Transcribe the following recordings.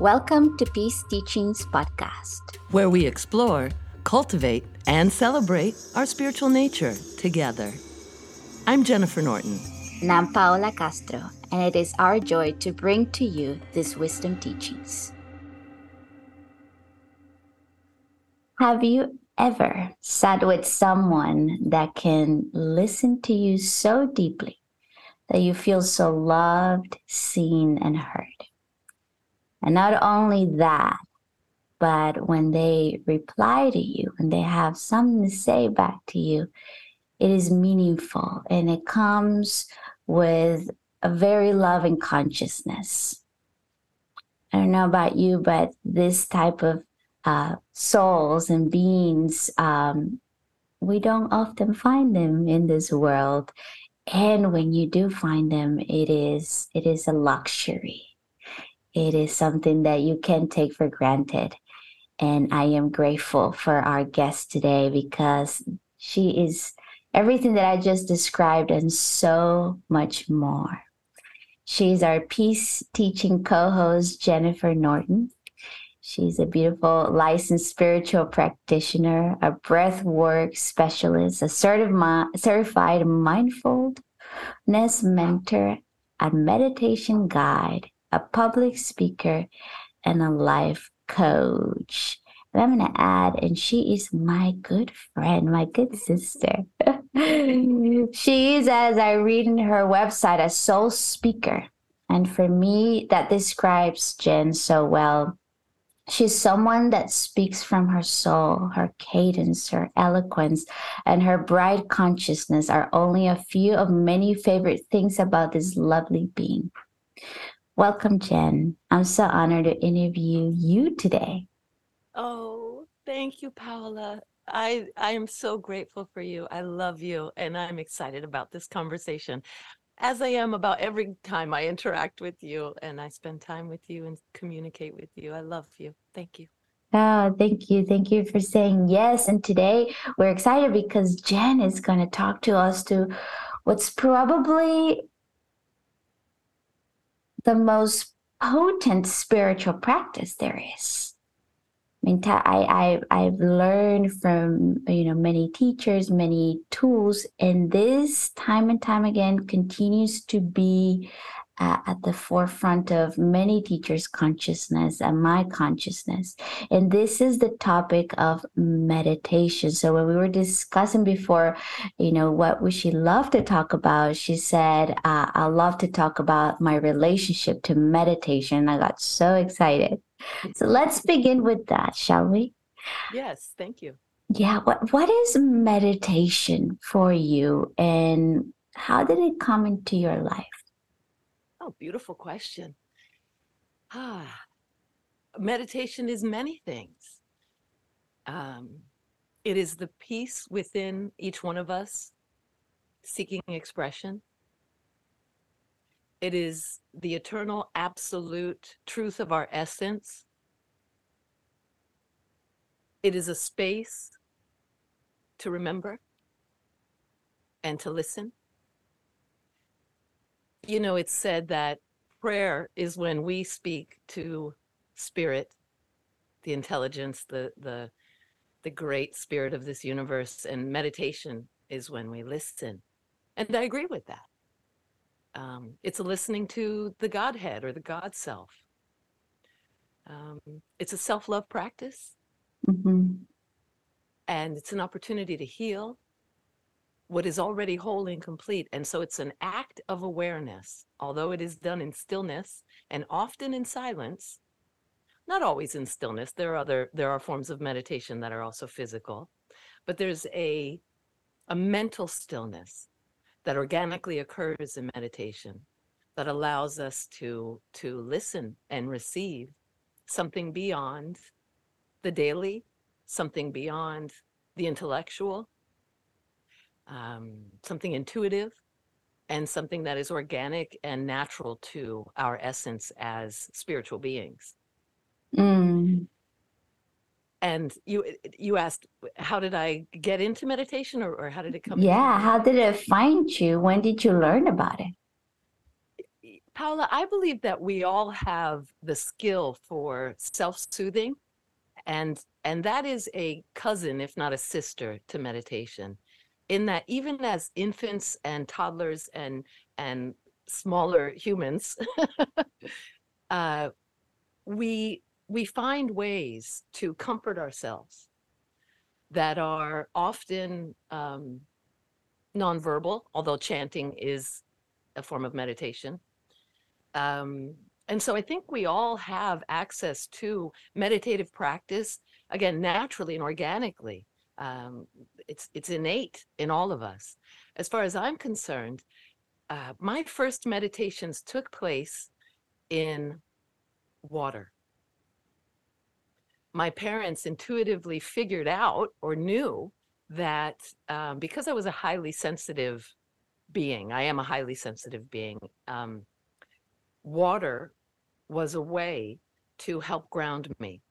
Welcome to Peace Teachings Podcast, where we explore, cultivate, and celebrate our spiritual nature together. I'm Jennifer Norton. And I'm Paola Castro, and it is our joy to bring to you these wisdom teachings. Have you ever sat with someone that can listen to you so deeply that you feel so loved, seen, and heard? And not only that, but when they reply to you, when they have something to say back to you, it is meaningful and it comes with a very loving consciousness. I don't know about you, but this type of uh, souls and beings, um, we don't often find them in this world. And when you do find them, it is it is a luxury it is something that you can take for granted. And I am grateful for our guest today because she is everything that I just described and so much more. She's our peace teaching co host, Jennifer Norton. She's a beautiful licensed spiritual practitioner, a breath work specialist, a certified mindfulness mentor, a meditation guide, a public speaker, and a life coach. And I'm going to add, and she is my good friend, my good sister. she is, as I read in her website, a soul speaker. And for me, that describes Jen so well. She's someone that speaks from her soul, her cadence, her eloquence, and her bright consciousness are only a few of many favorite things about this lovely being. Welcome, Jen. I'm so honored to interview you today. Oh, thank you, Paola. I I am so grateful for you. I love you and I'm excited about this conversation. As I am about every time I interact with you and I spend time with you and communicate with you. I love you. Thank you. Oh, thank you. Thank you for saying yes. And today we're excited because Jen is going to talk to us to what's probably the most potent spiritual practice there is. I mean, I, I, I've learned from, you know, many teachers, many tools, and this time and time again continues to be uh, at the forefront of many teachers' consciousness and my consciousness. And this is the topic of meditation. So when we were discussing before, you know, what would she love to talk about? She said, uh, I love to talk about my relationship to meditation. I got so excited. So let's begin with that, shall we? Yes, thank you. Yeah, what what is meditation for you and how did it come into your life? Oh, beautiful question. Ah, meditation is many things. Um, it is the peace within each one of us seeking expression. It is the eternal absolute truth of our essence. It is a space to remember and to listen you know, it's said that prayer is when we speak to spirit, the intelligence, the the the great spirit of this universe, and meditation is when we listen. And I agree with that. Um, it's a listening to the Godhead or the God self. Um, it's a self love practice. Mm-hmm. And it's an opportunity to heal what is already whole and complete. And so it's an act of awareness, although it is done in stillness and often in silence. Not always in stillness. There are other there are forms of meditation that are also physical, but there's a a mental stillness that organically occurs in meditation that allows us to to listen and receive something beyond the daily, something beyond the intellectual, um, something intuitive and something that is organic and natural to our essence as spiritual beings. Mm. And you you asked how did I get into meditation or, or how did it come? Yeah, how did it find you? When did you learn about it? Paola, I believe that we all have the skill for self-soothing and and that is a cousin if not a sister to meditation in that even as infants and toddlers and and smaller humans uh, we we find ways to comfort ourselves that are often um, nonverbal, although chanting is a form of meditation. Um, and so I think we all have access to meditative practice, again, naturally and organically. Um, it's, it's innate in all of us. As far as I'm concerned, uh, my first meditations took place in water my parents intuitively figured out or knew that um, because I was a highly sensitive being, I am a highly sensitive being, um, water was a way to help ground me.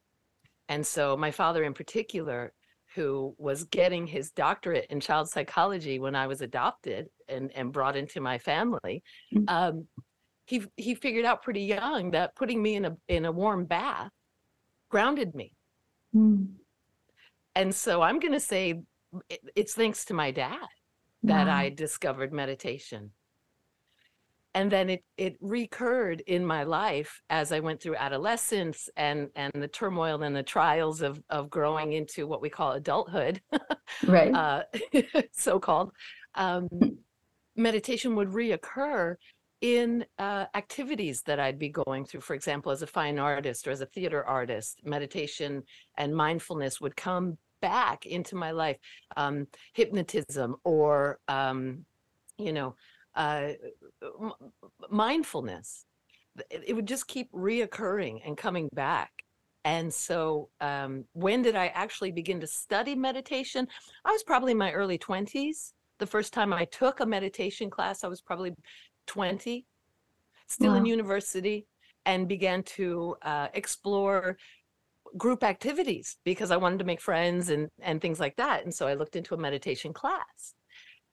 And so my father in particular, who was getting his doctorate in child psychology when I was adopted and, and brought into my family, mm. um, he, he figured out pretty young that putting me in a, in a warm bath grounded me. Mm. And so I'm going to say it, it's thanks to my dad that wow. I discovered meditation. And then it it recurred in my life as I went through adolescence and and the turmoil and the trials of of growing into what we call adulthood, right? Uh, so called. Um, meditation would reoccur in uh, activities that I'd be going through. For example, as a fine artist or as a theater artist, meditation and mindfulness would come back into my life. Um, hypnotism or, um, you know, uh, mindfulness. It, would just keep reoccurring and coming back. And so, um, when did I actually begin to study meditation? I was probably in my early 20s. The first time I took a meditation class, I was probably 20, still wow. in university, and began to uh, explore group activities because I wanted to make friends and, and things like that. And so I looked into a meditation class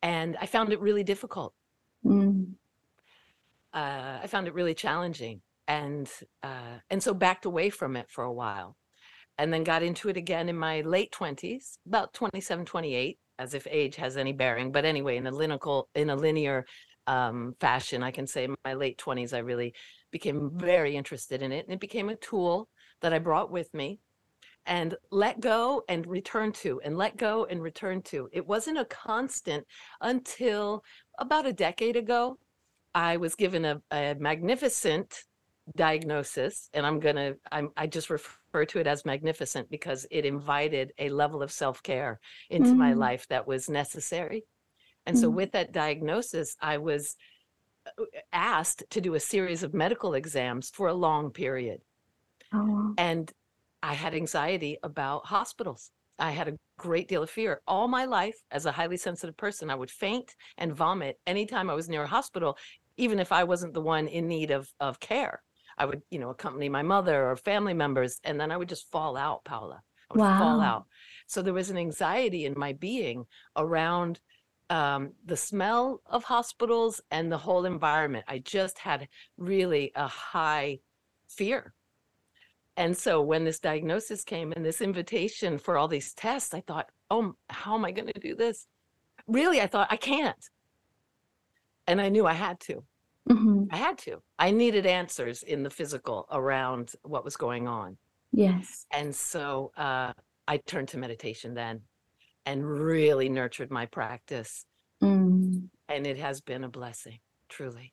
and I found it really difficult. Mm. Uh, I found it really challenging and uh, and so backed away from it for a while and then got into it again in my late 20s about 27 28 as if age has any bearing but anyway in a linear in a linear um, fashion. I can say my late 20s, I really became very interested in it. And it became a tool that I brought with me and let go and return to, and let go and return to. It wasn't a constant until about a decade ago. I was given a, a magnificent diagnosis, and I'm gonna, I'm, I just refer to it as magnificent because it invited a level of self care into mm. my life that was necessary and so mm-hmm. with that diagnosis, I was uh, asked to do a series of medical exams for a long period. Oh. And I had anxiety about hospitals. I had a great deal of fear. All my life, as a highly sensitive person, I would faint and vomit anytime I was near a hospital, even if I wasn't the one in need of, of care. I would, you know, accompany my mother or family members, and then I would just fall out, Paola. I would wow. fall out. So there was an anxiety in my being around um, the smell of hospitals and the whole environment. I just had really a high fear. And so when this diagnosis came and this invitation for all these tests, I thought, oh, how am I going to do this? Really, I thought, I can't. And I knew I had to. Mm-hmm. I had to. I needed answers in the physical around what was going on. Yes. And so uh, I turned to meditation then and really nurtured my practice. Mm. And it has been a blessing, truly.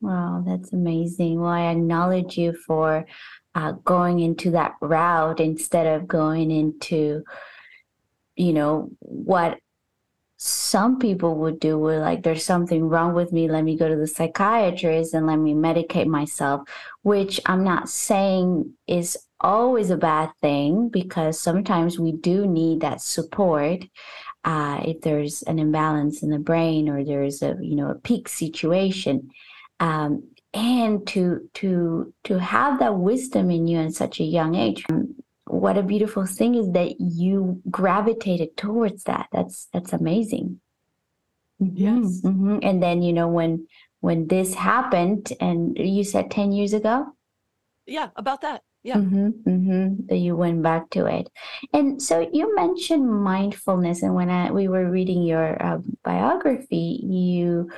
Wow, that's amazing. Well, I acknowledge you for uh, going into that route instead of going into, you know, what some people would do with like, there's something wrong with me. Let me go to the psychiatrist and let me medicate myself, which I'm not saying is always a bad thing because sometimes we do need that support uh, if there's an imbalance in the brain or there's a you know a peak situation um, and to to to have that wisdom in you in such a young age um, what a beautiful thing is that you gravitated towards that. That's that's amazing. Mm-hmm, yes. Mm-hmm. and then you know when when this happened and you said 10 years ago? Yeah about that. Yeah. Mm-hmm, mm-hmm, that you went back to it. And so you mentioned mindfulness and when I, we were reading your uh, biography you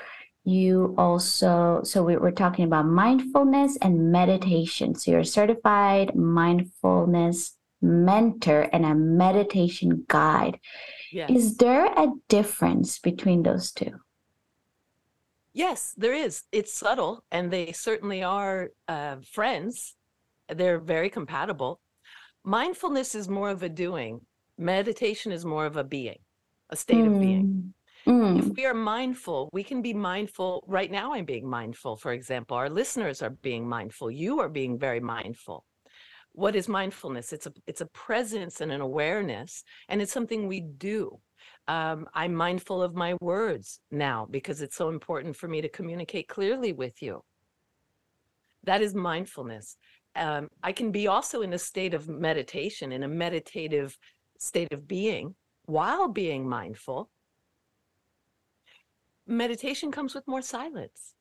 you also so we were talking about mindfulness and meditation. So you're a certified mindfulness mentor and a meditation guide. Yes. is there a difference between those two? Yes there is. It's subtle and they certainly are uh, friends. They're very compatible. Mindfulness is more of a doing. Meditation is more of a being a state mm. of being. Hmm. Mm. If we are mindful, we can be mindful. Right now, I'm being mindful, for example. Our listeners are being mindful. You are being very mindful. What is mindfulness? It's a it's a presence and an awareness, and it's something we do. Um, I'm mindful of my words now because it's so important for me to communicate clearly with you. That is mindfulness. Um, I can be also in a state of meditation, in a meditative state of being, while being mindful meditation comes with more silence.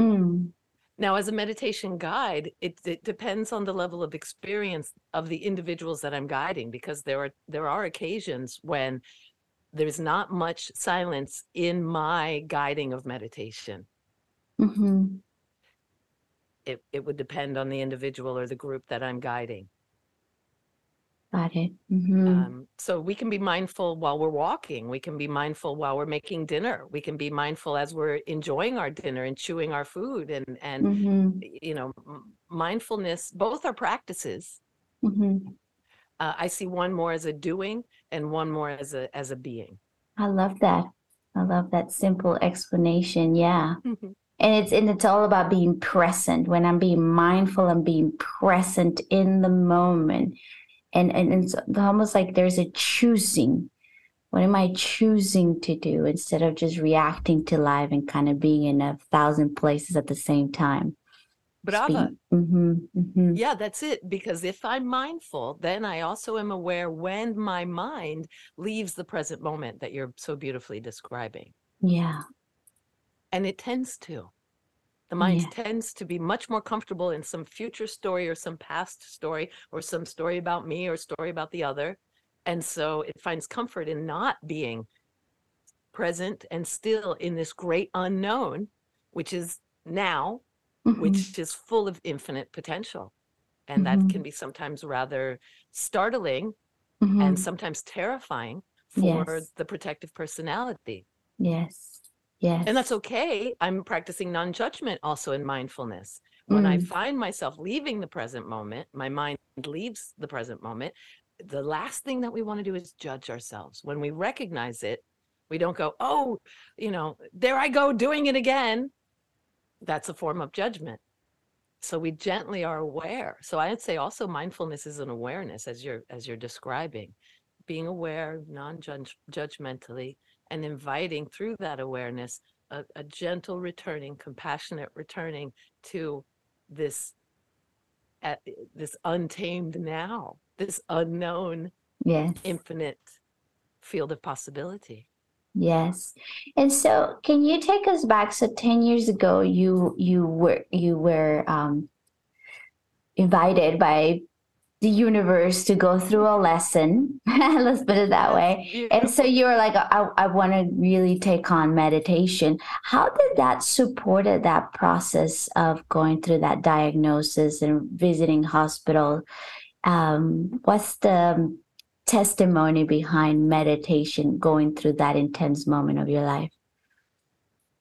Mm. Now, as a meditation guide, it, it depends on the level of experience of the individuals that I'm guiding, because there are there are occasions when there's not much silence in my guiding of meditation. Mm-hmm. It it would depend on the individual or the group that I'm guiding. Got it. Mm-hmm. Um, so we can be mindful while we're walking. We can be mindful while we're making dinner. We can be mindful as we're enjoying our dinner and chewing our food. And and mm-hmm. you know, mindfulness. Both are practices. Mm-hmm. Uh, I see one more as a doing and one more as a as a being. I love that. I love that simple explanation. Yeah. Mm-hmm. And it's and it's all about being present. When I'm being mindful, I'm being present in the moment and and it's almost like there's a choosing what am i choosing to do instead of just reacting to life and kind of being in a thousand places at the same time Brava. Mm-hmm, mm-hmm. Yeah, that's it. Because if I'm mindful, then I also am aware when my mind leaves the present moment that you're so beautifully describing. Yeah. And it tends to. The mind yeah. tends to be much more comfortable in some future story or some past story or some story about me or story about the other. And so it finds comfort in not being present and still in this great unknown, which is now, mm-hmm. which is full of infinite potential. And mm-hmm. that can be sometimes rather startling mm-hmm. and sometimes terrifying for yes. the protective personality. Yes. Yes. And that's okay. I'm practicing non judgment also in mindfulness. When mm. I find myself leaving the present moment, my mind leaves the present moment. The last thing that we want to do is judge ourselves. When we recognize it, we don't go, oh, you know, there I go doing it again. That's a form of judgment. So we gently are aware. So I'd say also mindfulness is an awareness as you're as you're describing, being aware non-judgmentally and inviting through that awareness a, a gentle returning, compassionate returning to this at this untamed now, this unknown, yes, infinite field of possibility. Yes. And so can you take us back so 10 years ago you you were you were um invited by the universe to go through a lesson. Let's put it that way. And so you were like, I, I want to really take on meditation. How did that supported that process of going through that diagnosis and visiting hospital? Um, what's the testimony behind meditation going through that intense moment of your life?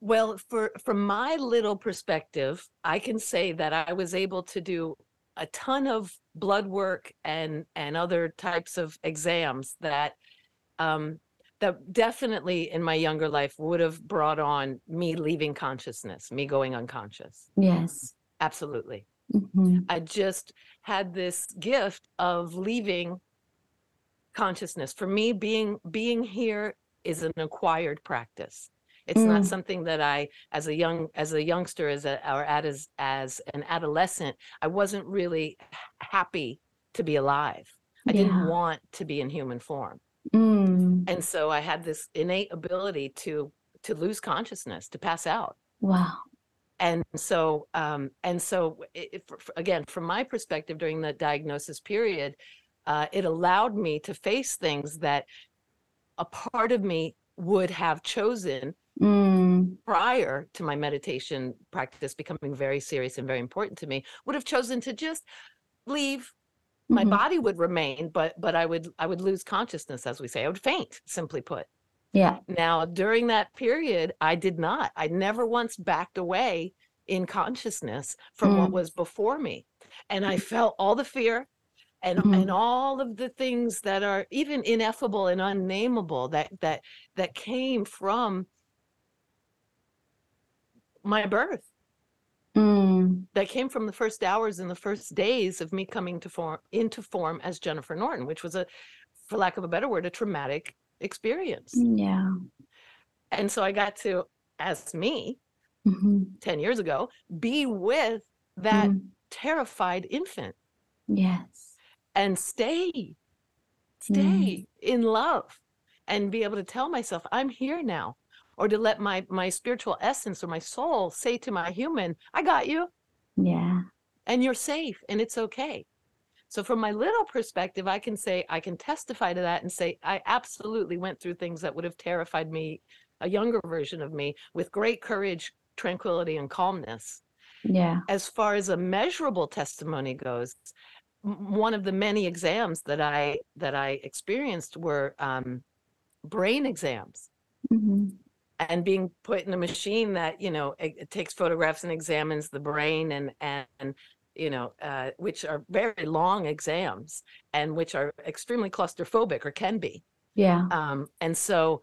Well, for from my little perspective, I can say that I was able to do a ton of blood work and and other types of exams that um, that definitely in my younger life would have brought on me leaving consciousness, me going unconscious. Yes, absolutely. Mm-hmm. I just had this gift of leaving consciousness. For me, being being here is an acquired practice. It's mm. not something that I, as a young, as a youngster, as a, or as as an adolescent, I wasn't really happy to be alive. I yeah. didn't want to be in human form, mm. and so I had this innate ability to to lose consciousness, to pass out. Wow. and so um and so it, it, again from my perspective during the diagnosis period uh, it allowed me to face things that a part of me would have chosen mm. prior to my meditation practice becoming very serious and very important to me would have chosen to just leave my mm-hmm. body would remain but but i would i would lose consciousness as we say i would faint simply put yeah now during that period i did not i never once backed away in consciousness from mm. what was before me and i felt all the fear and mm-hmm. and all of the things that are even ineffable and unnameable that that that came from my birth mm. that came from the first hours and the first days of me coming to form into form as Jennifer Norton which was a for lack of a better word a traumatic experience yeah and so I got to as me mm-hmm. 10 years ago be with that mm. terrified infant yes and stay stay mm. in love and be able to tell myself i'm here now or to let my my spiritual essence or my soul say to my human i got you. Yeah. And you're safe and it's okay. So from my little perspective i can say i can testify to that and say i absolutely went through things that would have terrified me a younger version of me with great courage tranquility and calmness. Yeah. As far as a measurable testimony goes one of the many exams that I that I experienced were um, brain exams, mm-hmm. And being put in a machine that you know it, it, takes photographs and examines the brain and and you know uh, which are very long exams and which are extremely claustrophobic or can be. Yeah. Um, and so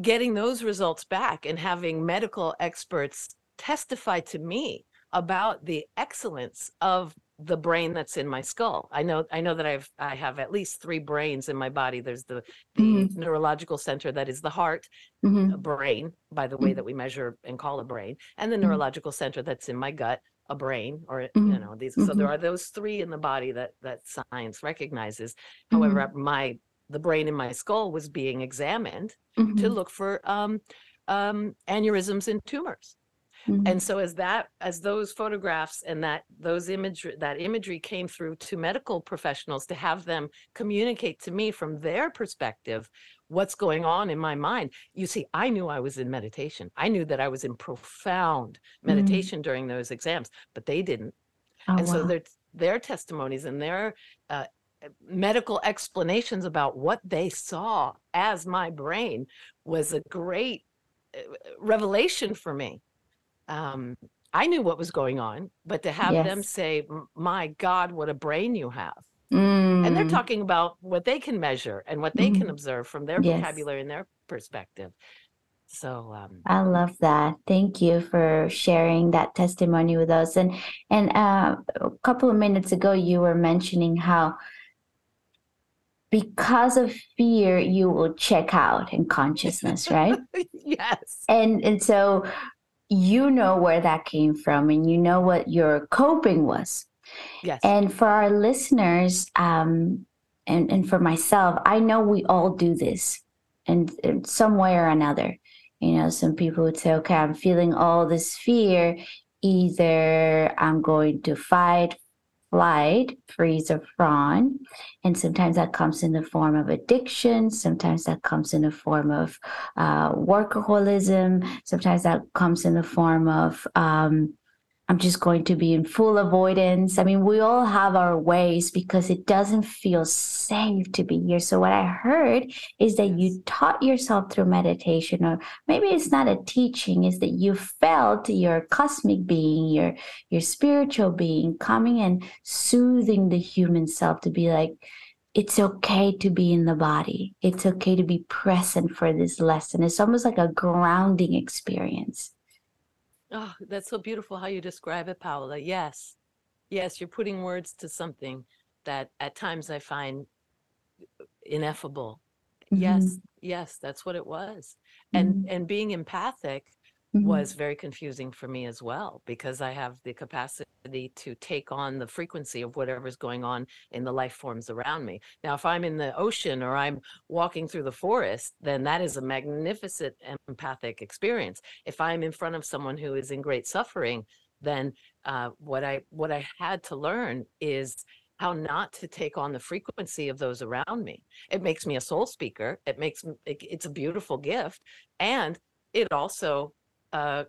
getting those results back and having medical experts testify to me about the excellence of the brain that's in my skull. I know I know that I've I have at least three brains in my body. There's the the mm-hmm. neurological center that is the heart, mm-hmm. brain, by the way mm-hmm. that we measure and call a brain, and the mm-hmm. neurological center that's in my gut, a brain, or you mm-hmm. know these. So there are those three in the body that that science recognizes. However, my the brain in my skull was being examined to look for um, um, aneurysms and tumors. Mm-hmm. And so as that as those photographs and that those imagery that imagery came through to medical professionals to have them communicate to me from their perspective what's going on in my mind. You see, I knew I was in meditation. I knew that I was in profound mm-hmm. meditation mm-hmm. during those exams, but they didn't. Oh, and wow. so their their testimonies and their uh, medical explanations about what they saw as my brain was a great uh, revelation for me um, I knew what was going on, but to have yes. them say, "My God, what a brain you have," mm. and they're mm. talking about what they can measure and what they mm. can observe from their yes. vocabulary and their perspective. So um, I love that. Thank you for sharing that testimony with us. And and uh, a couple of minutes ago, you were mentioning how because of fear you will check out in consciousness right yes and and so you know where that came from and you know what your coping was. Yes. And for our listeners, um, and, and for myself, I know we all do this in, in some way or another. You know, some people would say, okay, I'm feeling all this fear. Either I'm going to fight, flight, freeze, or fawn. And sometimes that comes in the form of addiction. Sometimes that comes in the form of uh, workaholism. Sometimes that comes in the form of um, I'm just going to be in full avoidance. I mean, we all have our ways because it doesn't feel safe to be here. So, what I heard is that you taught yourself through meditation, or maybe it's not a teaching, is that you felt your cosmic being, your your spiritual being coming and soothing the human self to be like, it's okay to be in the body. It's okay to be present for this lesson. It's almost like a grounding experience. Oh, that's so beautiful how you describe it, Paola. Yes. Yes, you're putting words to something that at times I find ineffable. Mm-hmm. Yes, yes, that's what it was. And mm-hmm. and being empathic Mhm. was very confusing for me as well because I have the capacity to take on the frequency of whatever's going on in the life forms around me. Now, if I'm in the ocean or I'm walking through the forest, then that is a magnificent empathic experience. If I'm in front of someone who is in great suffering, then uh, what I what I had to learn is how not to take on the frequency of those around me. It makes me a soul speaker. It makes it, it's a beautiful gift, and it also uh,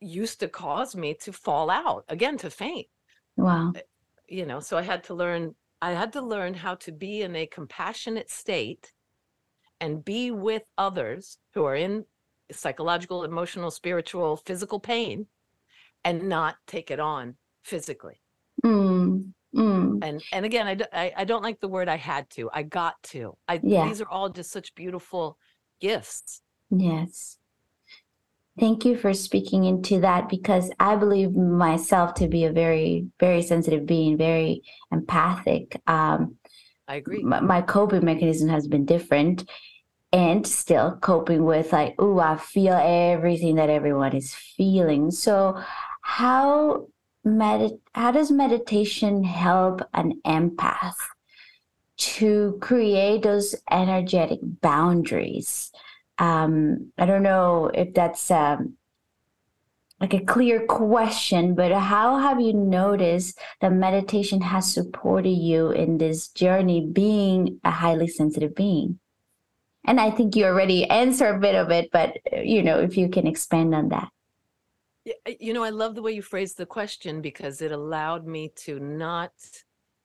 used to cause me to fall out again to faint Wow. you know so i had to learn i had to learn how to be in a compassionate state and be with others who are in psychological emotional spiritual physical pain and not take it on physically Mm. Mm. and and again I I don't like the word i had to i got to i Yeah. these are all just such beautiful gifts Yes. Thank you for speaking into that because I believe myself to be a very, very sensitive being, very empathic. Um, i agree my, my coping mechanism has been different and still coping with like, oh, I feel everything that everyone is feeling. So how medit how does meditation help an empath to create those energetic boundaries? Um, I don't know if that's um, like a clear question, but how have you noticed that meditation has supported you in this journey being a highly sensitive being? And I think you already answered a bit of it, but uh, you know, if you can expand on that. You know, I love the way you phrased the question because it allowed me to not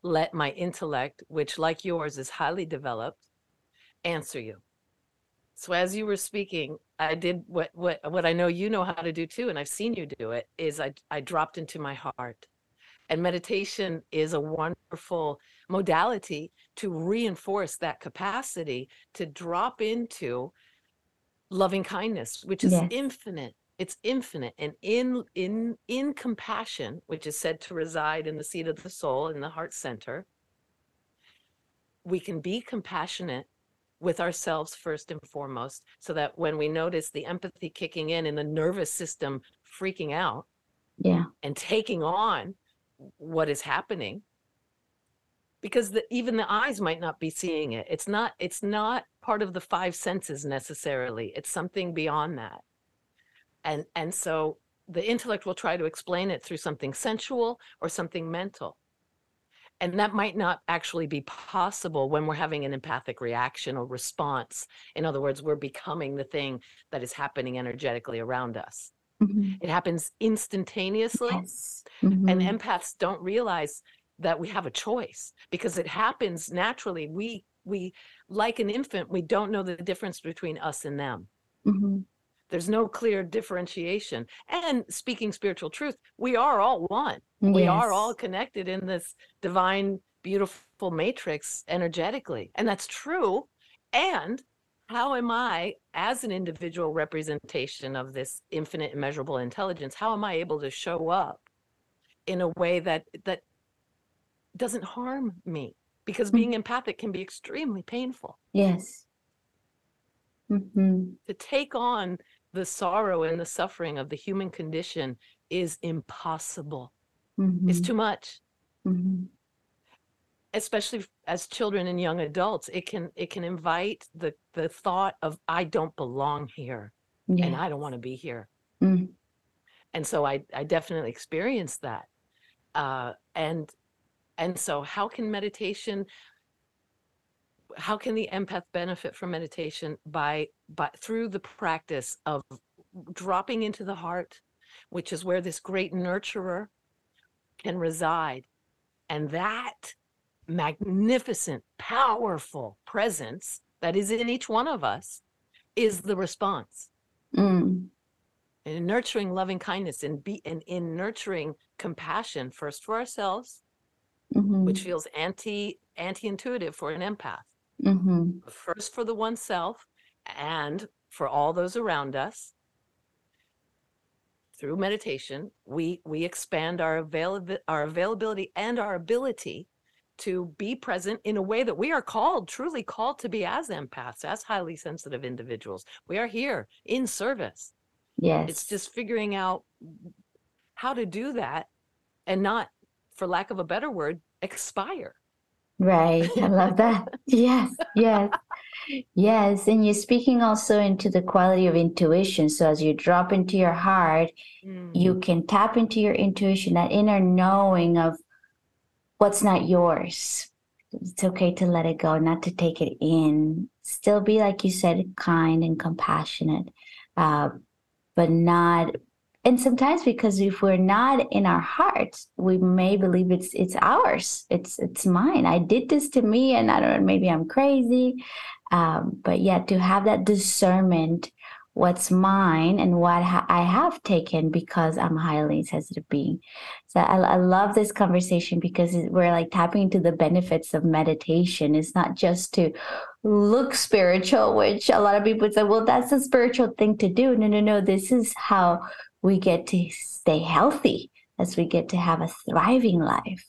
let my intellect, which like yours is highly developed, answer you. So as you were speaking, I did what what what I know you know how to do too, and I've seen you do it, is I I dropped into my heart. And meditation is a wonderful modality to reinforce that capacity to drop into loving kindness, which is Yes. infinite. It's infinite and in in in compassion, which is said to reside in the seat of the soul in the heart center. We can be compassionate with ourselves first and foremost, so that when we notice the empathy kicking in and the nervous system freaking out Yeah. and taking on what is happening, because the, even the eyes might not be seeing it. It's not. It's not part of the five senses necessarily. It's something beyond that and and so the intellect will try to explain it through something sensual or something mental and that might not actually be possible when we're having an empathic reaction or response in other words we're becoming the thing that is happening energetically around us Mhm. it happens instantaneously Yes. and Mhm. empaths don't realize that we have a choice because it happens naturally we we like an infant we don't know the difference between us and them Mhm. There's no clear differentiation and speaking spiritual truth we are all one we are all connected in this divine beautiful matrix energetically and that's true and how am i as an individual representation of this infinite immeasurable intelligence how am i able to show up in a way that that doesn't harm me because Mm. being empathic can be extremely painful Yes. Mhm. to take on the sorrow and the suffering of the human condition is impossible. It's Mhm. too much, Mhm. especially as children and young adults. It can it can invite the the thought of I don't belong here and I don't want to be here. Mm. And so I I definitely experienced that. Uh, and and so how can meditation how can the empath benefit from meditation by by through the practice of dropping into the heart which is where this great nurturer can reside and that magnificent powerful presence that is in each one of us is the response Mm. in nurturing loving kindness and be and in nurturing compassion first for ourselves Mhm. which feels anti anti-intuitive for an empath Mhm. first for the oneself and for all those around us through meditation we we expand our avail our availability and our ability to be present in a way that we are called truly called to be as empaths as highly sensitive individuals we are here in service Yes. It's just figuring out how to do that and not, for lack of a better word, expire. Right. I love that. yes. Yes. Yes. And you're speaking also into the quality of intuition. So as you drop into your heart, Mm. you can tap into your intuition, that inner knowing of what's not yours. It's okay to let it go, not to take it in. Still be, like you said, kind and compassionate, uh, but not. And sometimes, because if we're not in our hearts, we may believe it's it's ours. It's it's mine. I did this to me, and I don't know. Maybe I'm crazy. Um, but yeah, to have that discernment what's mine and what ha- I have taken because I'm highly sensitive being. So I, I love this conversation because we're like tapping into the benefits of meditation. It's not just to look spiritual, which a lot of people say, well, that's a spiritual thing to do. No, no, no. This is how we get to stay healthy, as we get to have a thriving life.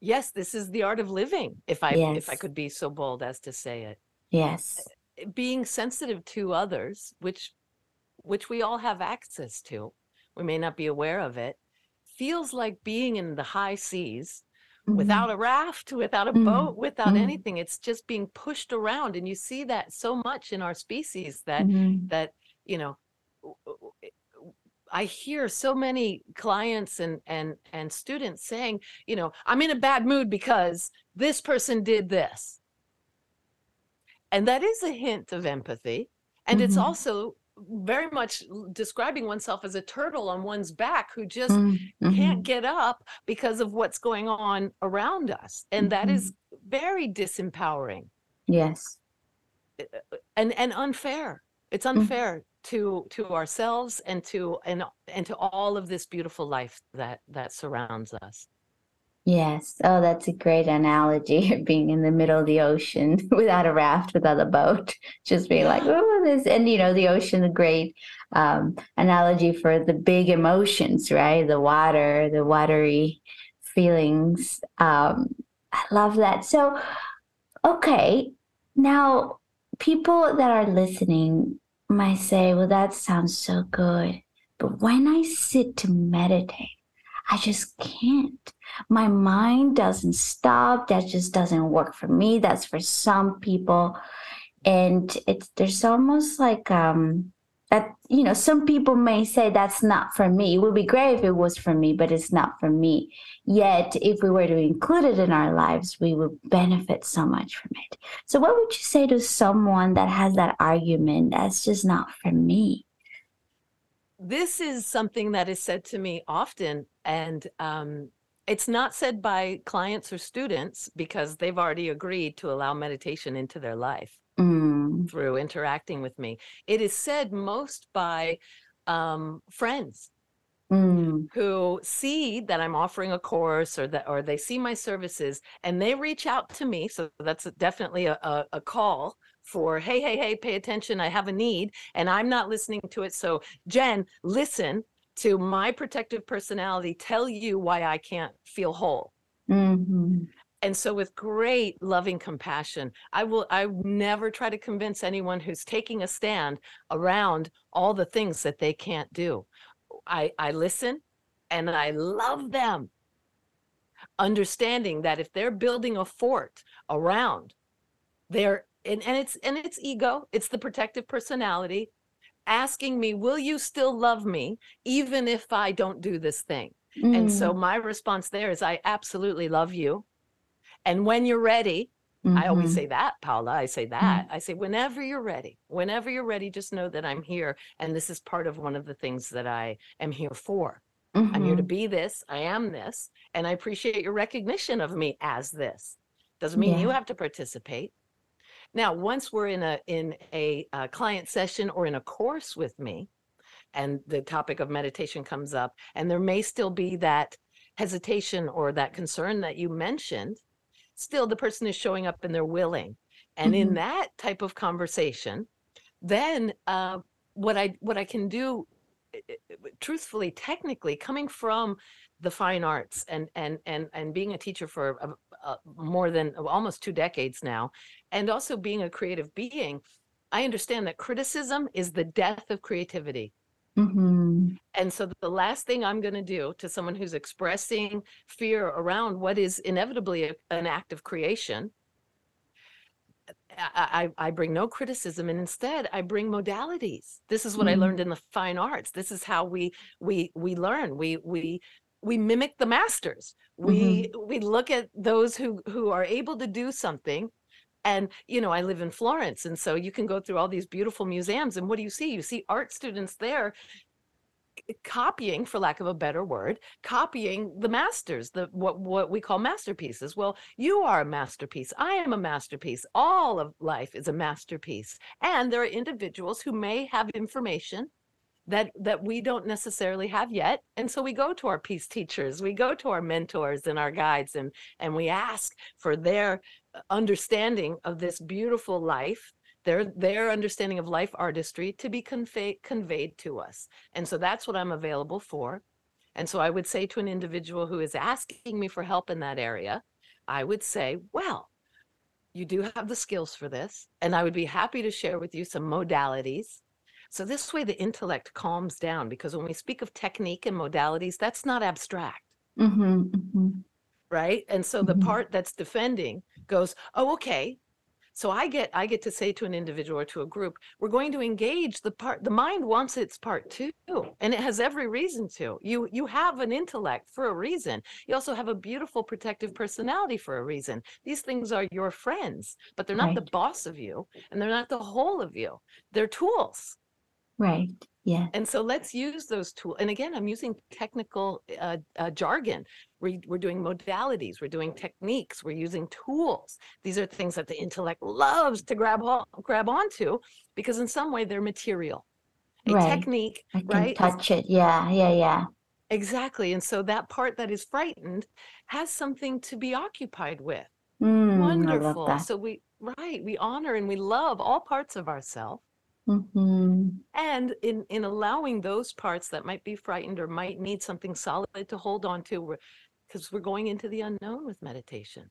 Yes, this is the art of living, if I if I could be so bold as to say it. Yes. being sensitive to others which which we all have access to we may not be aware of it feels like being in the high seas Mhm. without a raft without a Mm, boat without mm. anything it's just being pushed around and you see that so much in our species that Mhm. that you know I hear so many clients and and and students saying you know i'm in a bad mood because this person did this and that is a hint of empathy and it's Mhm. also very much describing oneself as a turtle on one's back who just Mm, can't get up because of what's going on around us and that is very disempowering Yes. and and unfair it's Mhm. unfair to to ourselves and to and and to all of this beautiful life that that surrounds us Yes. Oh, that's a great analogy. Being in the middle of the ocean without a raft, without a boat, just being like, oh, this, and you know, the ocean, a great um, analogy for the big emotions, right? The water, the watery feelings. Um, I love that. So, okay, now people that are listening might say, well, that sounds so good. But when I sit to meditate, I just can't. My mind doesn't stop. That just doesn't work for me. That's for some people. And it's there's almost like um that you know, some people may say that's not for me. It would be great if it was for me, but it's not for me. Yet if we were to include it in our lives, we would benefit so much from it. So what would you say to someone that has that argument that's just not for me? This is something that is said to me often and um, it's not said by clients or students because they've already agreed to allow meditation into their life Mm, through interacting with me it is said most by um, friends mm, who see that I'm offering a course or that or they see my services and they reach out to me. So that's definitely a, a, a call for hey, hey, hey, pay attention. I have a need and I'm not listening to it. So Jen, listen to my protective personality tell you why I can't feel whole. mhm. And so with great loving compassion, I will I never try to convince anyone who's taking a stand around all the things that they can't do. I I listen and I love them. Understanding that if they're building a fort around their and, and it's and it's ego, it's the protective personality asking me, will you still love me even if I don't do this thing? And so Mm, my response there is I absolutely love you. And when you're ready, I always mhm. say that, Paola. I say that. I say, whenever you're ready, whenever you're ready, just know that I'm here. And this is part of one of the things that I am here for. I'm here to Mhm. be this. I am this. And I appreciate your recognition of me as this. Doesn't mean you have to participate. Now, once we're in a in a, uh client session or in a course with me, and the topic of meditation comes up, and there may still be that hesitation or that concern that you mentioned, still the person is showing up and they're willing. And in Mhm. that type of conversation, then uh, what I what I can do, i- i- truthfully, technically, coming from the fine arts and and and and being a teacher for uh, more than almost two decades now, and also being a creative being, I understand that criticism is the death of creativity Mm-hmm. And so the last thing I'm going to do to someone who's expressing fear around what is inevitably a, an act of creation, I, I, I bring no criticism and instead I bring modalities. This is what Mm-hmm. I learned in the fine arts. This is how we we we learn. We we we mimic the masters. We we look at those who who are able to do something and you know i live in florence and so you can go through all these beautiful museums and what do you see? You see art students there copying for lack of a better word copying the masters the what what we call masterpieces. Well you are a masterpiece. I am a masterpiece. All of life is a masterpiece. And there are individuals who may have information that that we don't necessarily have yet and so we go to our peace teachers. We go to our mentors and our guides and and we ask for their understanding of this beautiful life their their understanding of life artistry to be convey, conveyed to us and so that's what i'm available for and so i would say to an individual who is asking me for help in that area i would say well you do have the skills for this and i would be happy to share with you some modalities so this way the intellect calms down because when we speak of technique and modalities, that's not abstract, Mm-hmm. Mm-hmm. Right? And so the Mhm. part that's defending goes, "Oh, okay." So I get I get to say to an individual or to a group, we're going to engage the part the mind wants its part too, and it has every reason to. You you have an intellect for a reason. You also have a beautiful protective personality for a reason. These things are your friends, but they're not the boss of you and they're not the whole of you. They're tools. Right. Yeah. And so let's use those tools. And again, I'm using technical uh, uh, jargon. We're, we're doing modalities, we're doing techniques, we're using tools. These are things that the intellect loves to grab on, grab onto because in some way they're material. A Right. technique, I can right? touch it. Yeah. Yeah. Yeah. Exactly. And so that part that is frightened has something to be occupied with. Mm, Wonderful. So we, right, we honor and we love all parts of ourselves. Mm-hmm. And in in allowing those parts that might be frightened or might need something solid to hold on to, because we're going into the unknown with meditation.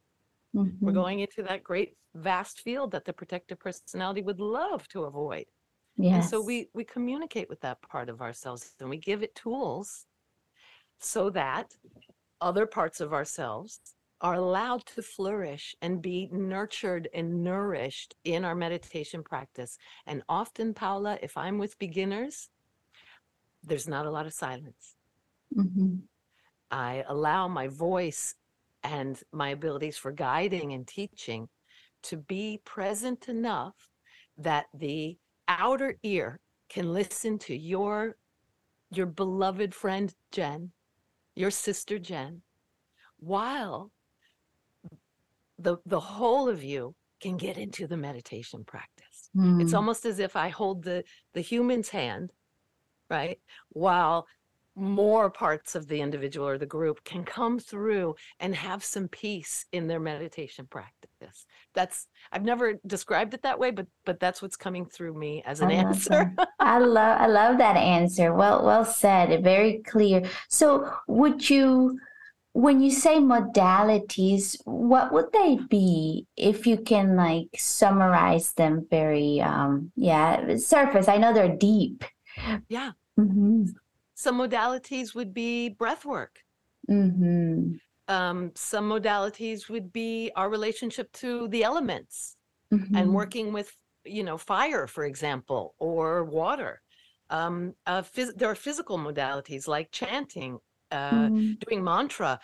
We're Mm-hmm. going into that great vast field that the protective personality would love to avoid. And so we we communicate with that part of ourselves and we give it tools so that other parts of ourselves are allowed to flourish and be nurtured and nourished in our meditation practice. And often, Paola, if I'm with beginners, there's not a lot of silence. Mm-hmm. I allow my voice and my abilities for guiding and teaching to be present enough that the outer ear can listen to your your beloved friend Jen, your sister Jen, while the the whole of you can get into the meditation practice. It's Mm. almost as if I hold the the human's hand, right? While more parts of the individual or the group can come through and have some peace in their meditation practice. That's I've never described it that way, but but that's what's coming through me as an I answer. I love I love that answer. Well well said. Very clear. So would you when you say modalities, what would they be if you can like summarize them very um yeah, surface. I know they're deep. yeah. Mm-hmm. Some modalities would be breath work. Mm-hmm. Um, some modalities would be our relationship to the elements. Mm-hmm. and working with you know fire for example or water um uh, phys- there are physical modalities like chanting uh Mhm. doing mantra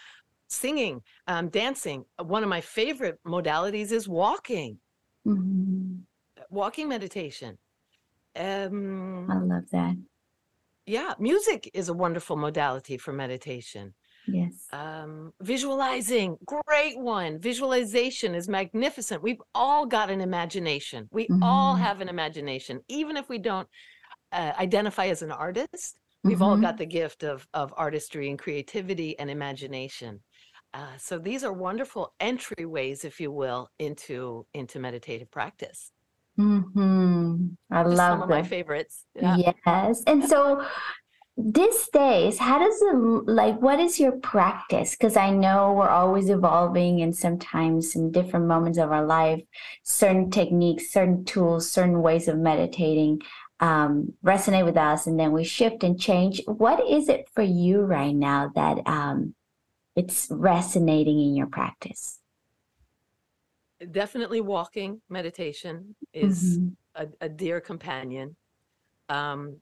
singing um dancing Uh, one of my favorite modalities is walking Mhm. walking meditation um I love that. yeah music is a wonderful modality for meditation Yes. um, visualizing great one visualization is magnificent we've all got an imagination we all Mhm. have an imagination even if we don't uh, identify as an artist we've all Mhm. got the gift of of artistry and creativity and imagination uh, so these are wonderful entryways if you will into into meditative practice Mhm. I just some love of my favorites yeah Yes. And so these days, how does it like what is your practice? Because I know we're always evolving and sometimes in different moments of our life, certain techniques, certain tools, certain ways of meditating um, resonate with us and then we shift and change. What is it for you right now that um, it's resonating in your practice? Definitely walking meditation is mm-hmm. a, a, dear companion. Um,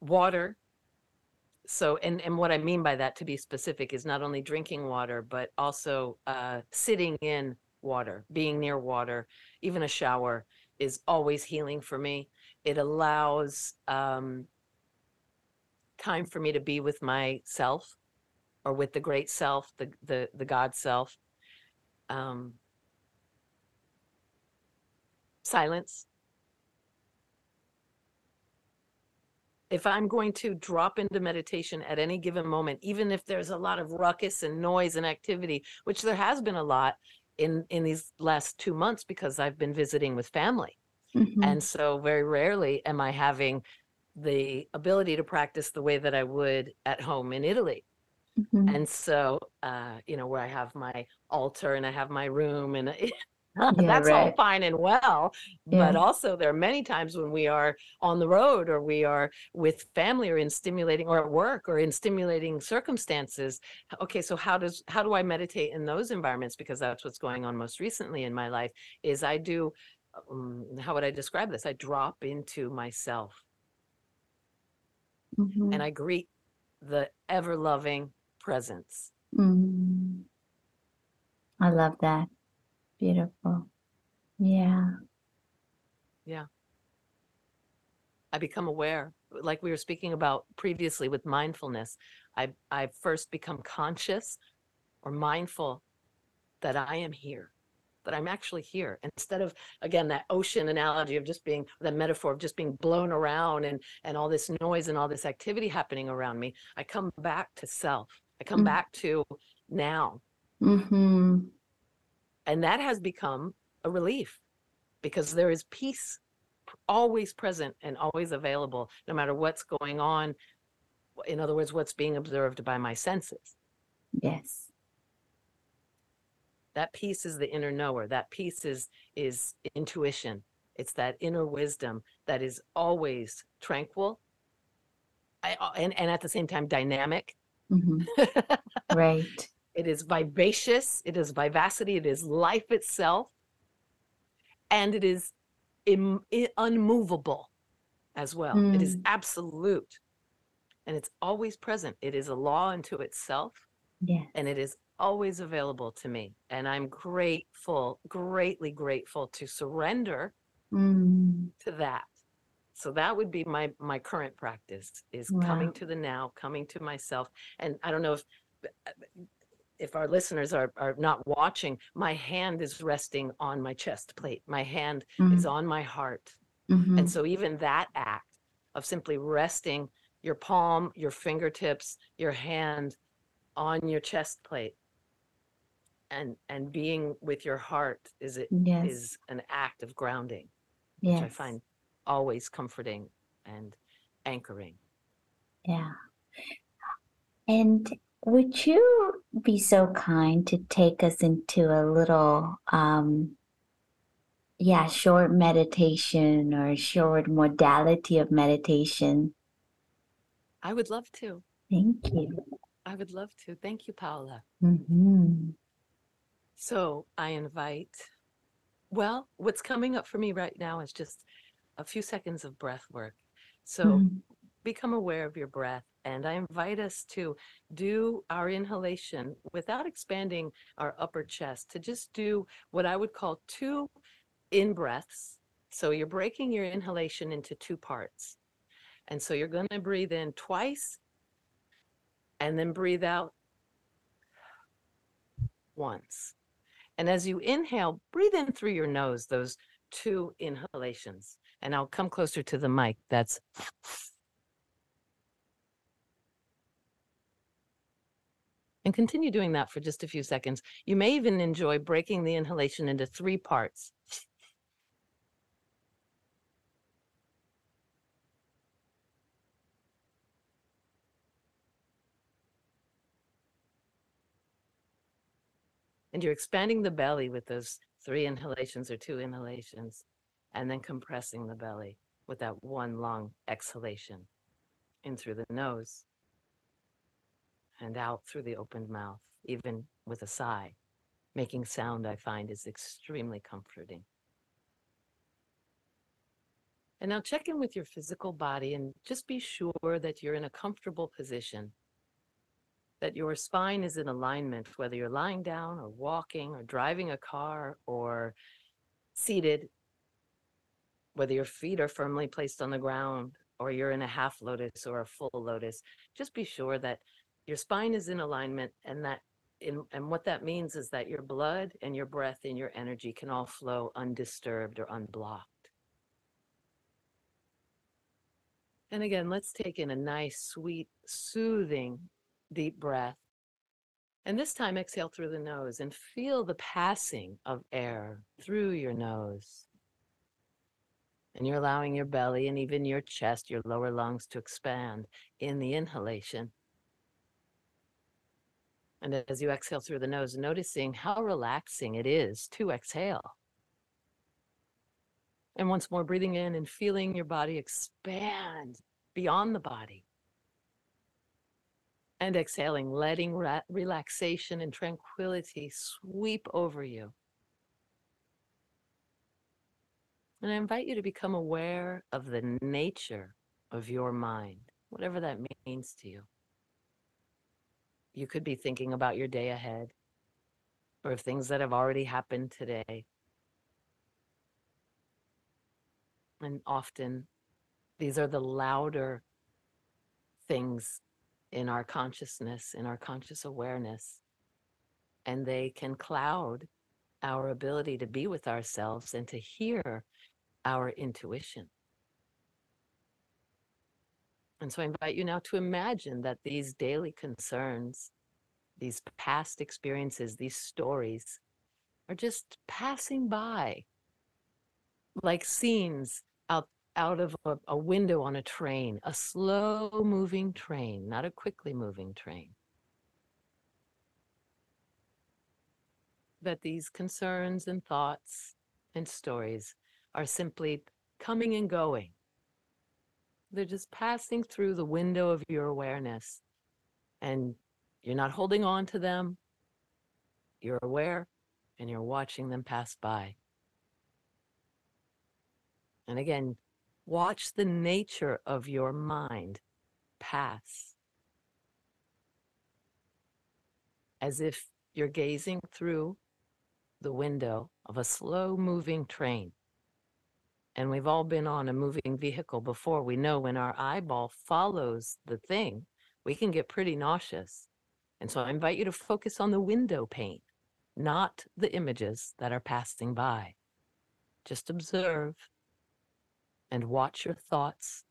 water. So, and, and what I mean by that, to be specific, is not only drinking water, but also uh, sitting in water, being near water, even a shower is always healing for me. It allows um, time for me to be with myself or with the great self, the the the God self. Um, silence. If I'm going to drop into meditation at any given moment, even if there's a lot of ruckus and noise and activity, which there has been a lot in in these last two months because I've been visiting with family, mm-hmm. and so very rarely am I having the ability to practice the way that I would at home in Italy. Mm-hmm. And so, uh, you know, where I have my altar and I have my room and yeah, that's right. all fine and well. Yeah. But also there are many times when we are on the road or we are with family or in stimulating or at work or in stimulating circumstances. Okay, so how does how do I meditate in those environments? Because that's what's going on most recently in my life is I do um, how would I describe this? I drop into myself. Mm-hmm. And I greet the ever loving presence. Mm. I love that. Beautiful. Yeah. Yeah. I become aware, like we were speaking about previously with mindfulness. I I first become conscious or mindful that I am here, that I'm actually here. Instead of again that ocean analogy of just being that metaphor of just being blown around and and all this noise and all this activity happening around me, I come back to self. I come mm-hmm. back to now. Mm-hmm. And that has become a relief because there is peace always present and always available, no matter what's going on. In other words, what's being observed by my senses. Yes. That peace is the inner knower. That peace is is intuition. It's that inner wisdom that is always tranquil I, and, and at the same time dynamic Mm-hmm. right. It is vivacious, it is vivacity, it is life itself, and it is Im- unmovable as well. Mm. It is mm. absolute and it's always present. It is a law unto itself. Yeah. And it is always available to me. And I'm grateful, greatly grateful to surrender mm. to that so that would be my my current practice is wow. coming to the now coming to myself and i don't know if if our listeners are are not watching my hand is resting on my chest plate my hand mm-hmm. is on my heart mm-hmm. and so even that act of simply resting your palm your fingertips your hand on your chest plate and and being with your heart is it yes. is an act of grounding yes. which i find always comforting and anchoring. Yeah. And would you be so kind to take us into a little um yeah, short meditation or short modality of meditation? I would love to. Thank you. I would love to. Thank you, Paola. Mm-hmm. So I invite, well, what's coming up for me right now is just a few seconds of breath work. So mm-hmm. become aware of your breath. And I invite us to do our inhalation without expanding our upper chest, to just do what I would call two in breaths. So you're breaking your inhalation into two parts. And so you're going to breathe in twice and then breathe out once. And as you inhale, breathe in through your nose, those two inhalations and I'll come closer to the mic. That's and continue doing that for just a few seconds. You may even enjoy breaking the inhalation into three parts. And you're expanding the belly with those three inhalations or two inhalations and then compressing the belly. with that one long exhalation in through the nose and out through the opened mouth, even with a sigh. Making sound, I find, is extremely comforting. And now check in with your physical body and just be sure that you're in a comfortable position, that your spine is in alignment, whether you're lying down or walking or driving a car or seated, whether your feet are firmly placed on the ground or you're in a half lotus or a full lotus. Just be sure that your spine is in alignment and that in, and what that means is that your blood and your breath and your energy can all flow undisturbed or unblocked. And again, let's take in a nice, sweet, soothing, deep breath. And this time, exhale through the nose and feel the passing of air through your nose. And you're allowing your belly and even your chest, your lower lungs to expand in the inhalation. And as you exhale through the nose, noticing how relaxing it is to exhale. And once more, breathing in and feeling your body expand beyond the body. And exhaling, letting relaxation and tranquility sweep over you. And I invite you to become aware of the nature of your mind, whatever that means to you. You could be thinking about your day ahead or of things that have already happened today. And often these are the louder things in our consciousness, in our conscious awareness. And they can cloud our ability to be with ourselves and to hear our intuition. And so I invite you now to imagine that these daily concerns, these past experiences, these stories are just passing by like scenes out of a, a window on a train, a slow moving train, not a quickly moving train. That these concerns and thoughts and stories are simply coming and going. They're just passing through the window of your awareness, and you're not holding on to them. You're aware and you're watching them pass by. And again, Watch the nature of your mind pass as if you're gazing through the window of a slow moving train. And we've all been on a moving vehicle before. We know when our eyeball follows the thing, we can get pretty nauseous. And so I invite you to focus on the window pane, not the images that are passing by. Just observe and watch your thoughts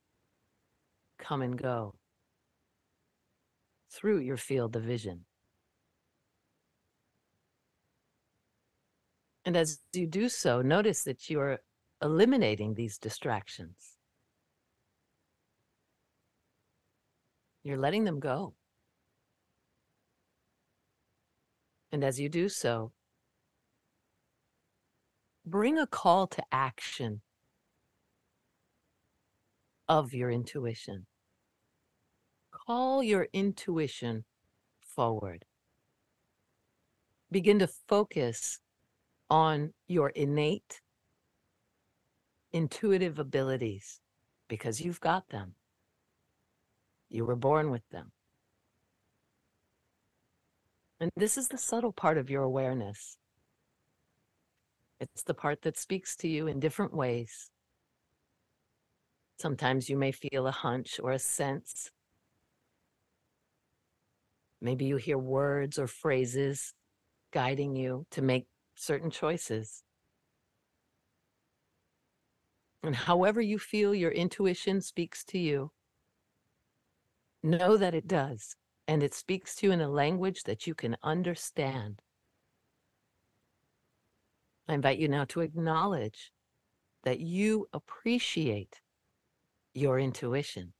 come and go through your field of vision. And as you do so, notice that you are eliminating these distractions. You're letting them go. And as you do so, bring a call to action of your intuition. Call your intuition forward. Begin to focus on your innate intuitive abilities because you've got them. You were born with them. And this is the subtle part of your awareness. It's the part that speaks to you in different ways Sometimes you may feel a hunch or a sense. Maybe you hear words or phrases guiding you to make certain choices. And however you feel your intuition speaks to you, know that it does. And it speaks to you in a language that you can understand. I invite you now to acknowledge that you appreciate your intuition.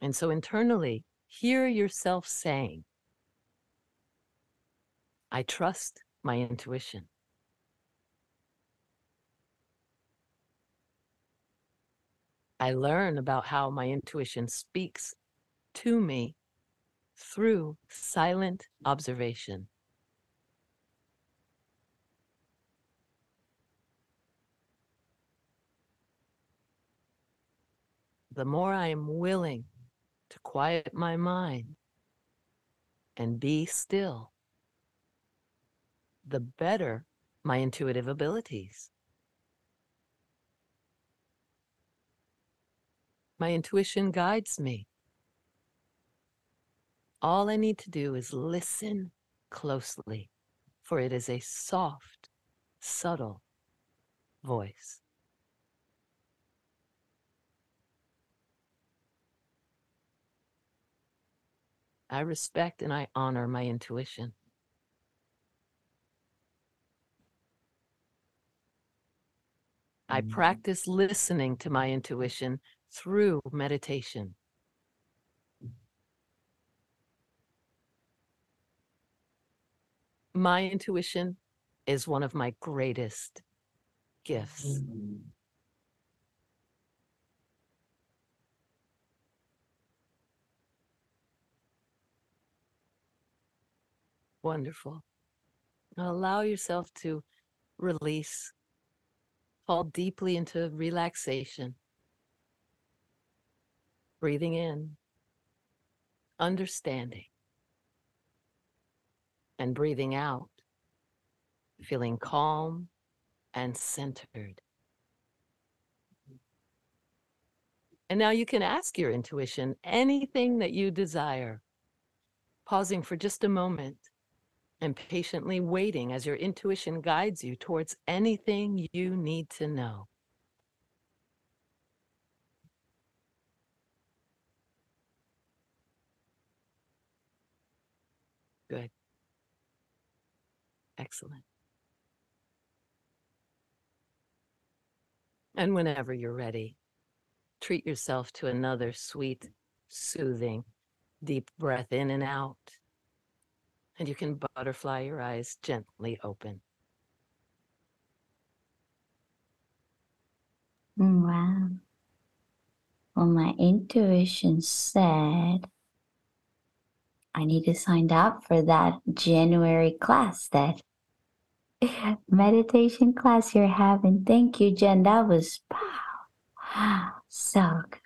And so internally, hear yourself saying, I trust my intuition. I learn about how my intuition speaks to me through silent observation. The more I am willing to quiet my mind and be still, the better my intuitive abilities. My intuition guides me. All I need to do is listen closely, for it is a soft, subtle voice. I respect and I honor my intuition. I mm-hmm. practice listening to my intuition through meditation. My intuition is one of my greatest gifts. Mm-hmm. Wonderful. Allow yourself to release, fall deeply into relaxation. Breathing in, understanding, and breathing out, feeling calm and centered. And now you can ask your intuition anything that you desire, pausing for just a moment and patiently waiting as your intuition guides you towards anything you need to know. Good. Excellent. And whenever you're ready, treat yourself to another sweet, soothing, deep breath in and out and you can butterfly your eyes gently open. Wow. Well, my intuition said I need to sign up for that January class, that meditation class you're having. Thank you, Jen. That was wow. so good.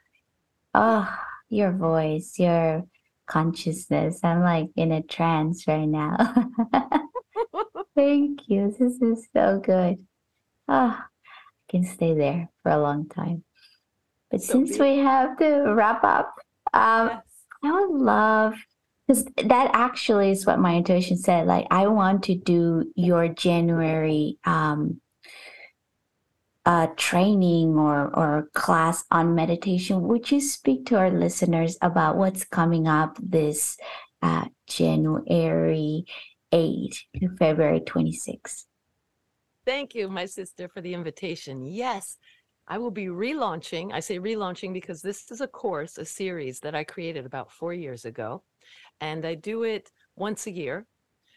Oh, your voice, your consciousness. I'm like in a trance right now. Thank you. This is so good. Ah, oh, I can stay there for a long time. But so since we have to wrap up, um, yes. I would love because that actually is what my intuition said. Like, I want to do your January um, uh, training or, or class on meditation, would you speak to our listeners about what's coming up this uh, January 8 to February 26? Thank you, my sister, for the invitation. Yes, I will be relaunching. I say relaunching because this is a course, a series that I created about four years ago, and I do it once a year.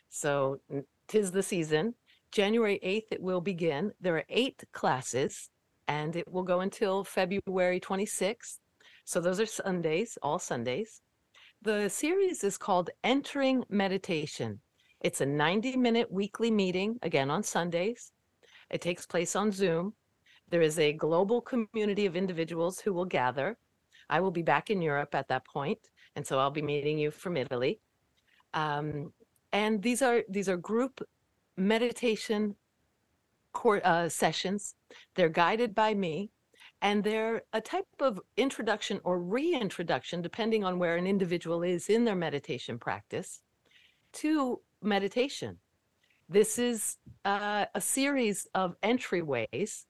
So tis the season. January 8th, it will begin. There are eight classes and it will go until February 26th. So those are Sundays, all Sundays. The series is called Entering Meditation. It's a 90 minute weekly meeting, again on Sundays. It takes place on Zoom. There is a global community of individuals who will gather. I will be back in Europe at that point, and so I'll be meeting you from Italy. Um, and these are these are group meditation court, uh, sessions. They're guided by me, and they're a type of introduction or reintroduction, depending on where an individual is in their meditation practice, to meditation. This is uh, a series of entryways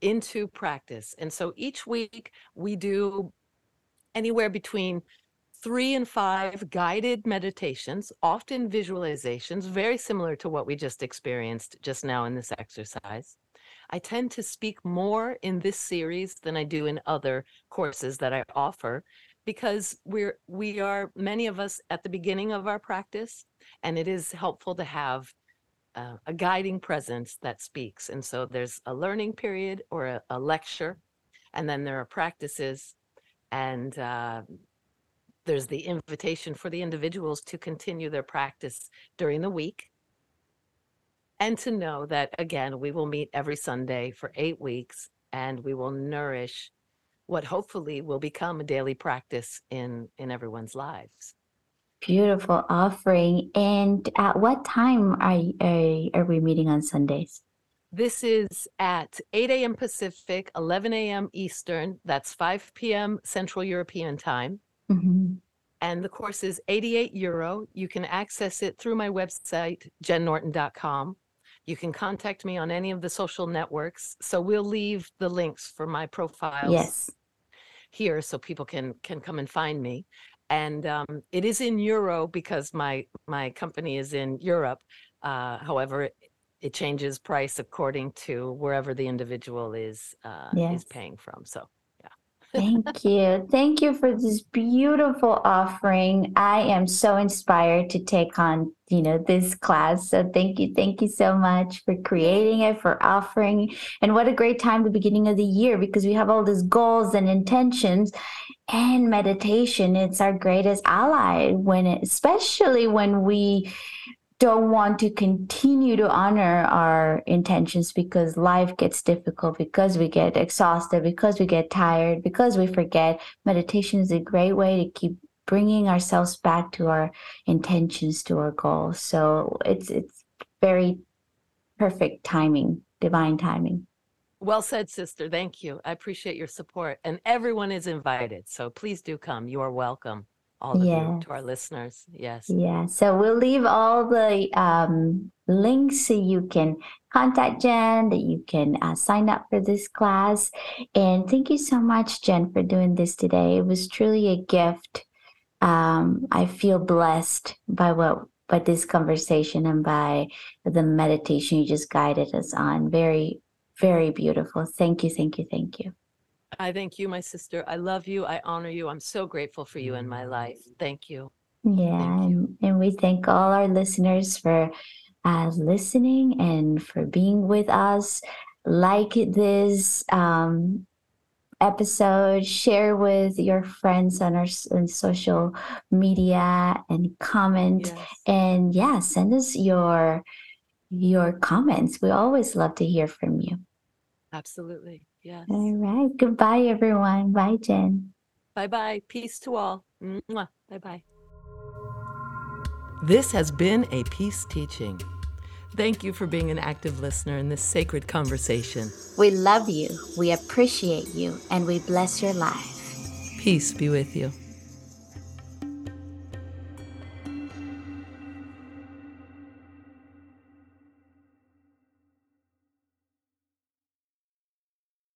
into practice. And so each week we do anywhere between three and five guided meditations, often visualizations, very similar to what we just experienced just now in this exercise. I tend to speak more in this series than I do in other courses that I offer because we're we are many of us at the beginning of our practice and it is helpful to have uh, a guiding presence that speaks and so there's a learning period or a, a lecture and then there are practices and uh, there's the invitation for the individuals to continue their practice during the week and to know that again we will meet every sunday for eight weeks and we will nourish what hopefully will become a daily practice in in everyone's lives beautiful offering and at what time are, are, are we meeting on sundays this is at 8 a.m. Pacific, 11 a.m. Eastern. That's 5 p.m. Central European time. Mm-hmm. And the course is 88 euro. You can access it through my website, jennorton.com. You can contact me on any of the social networks. So we'll leave the links for my profiles yes. here so people can can come and find me. And um, it is in euro because my my company is in Europe. Uh, however, it changes price according to wherever the individual is uh, yes. is paying from. So Thank you. Thank you for this beautiful offering. I am so inspired to take on, you know, this class. So thank you. Thank you so much for creating it, for offering. And what a great time the beginning of the year because we have all these goals and intentions and meditation. It's our greatest ally when it, especially when we don't want to continue to honor our intentions because life gets difficult, because we get exhausted, because we get tired, because we forget. Meditation is a great way to keep bringing ourselves back to our intentions, to our goals. So it's it's very perfect timing, divine timing. Well said, sister. Thank you. I appreciate your support. And everyone is invited. So please do come. You are welcome all of yeah. you to our listeners. Yes. Yeah. So we'll leave all the um, links so you can contact Jen, that you can uh, sign up for this class. And thank you so much, Jen, for doing this today. It was truly a gift. Um, I feel blessed by what by this conversation and by the meditation you just guided us on. Very, very beautiful. Thank you, thank you, thank you. I thank you, my sister. I love you. I honor you. I'm so grateful for you in my life. Thank you. Yeah. Thank you. And, and, we thank all our listeners for uh, listening and for being with us. Like this um, episode, share with your friends on our on social media and comment. Yes. And yeah, send us your your comments. We always love to hear from you. Absolutely. Yes. All right. Goodbye, everyone. Bye, Jen. Bye bye. Peace to all. Bye bye. This has been a peace teaching. Thank you for being an active listener in this sacred conversation. We love you, we appreciate you, and we bless your life. Peace be with you.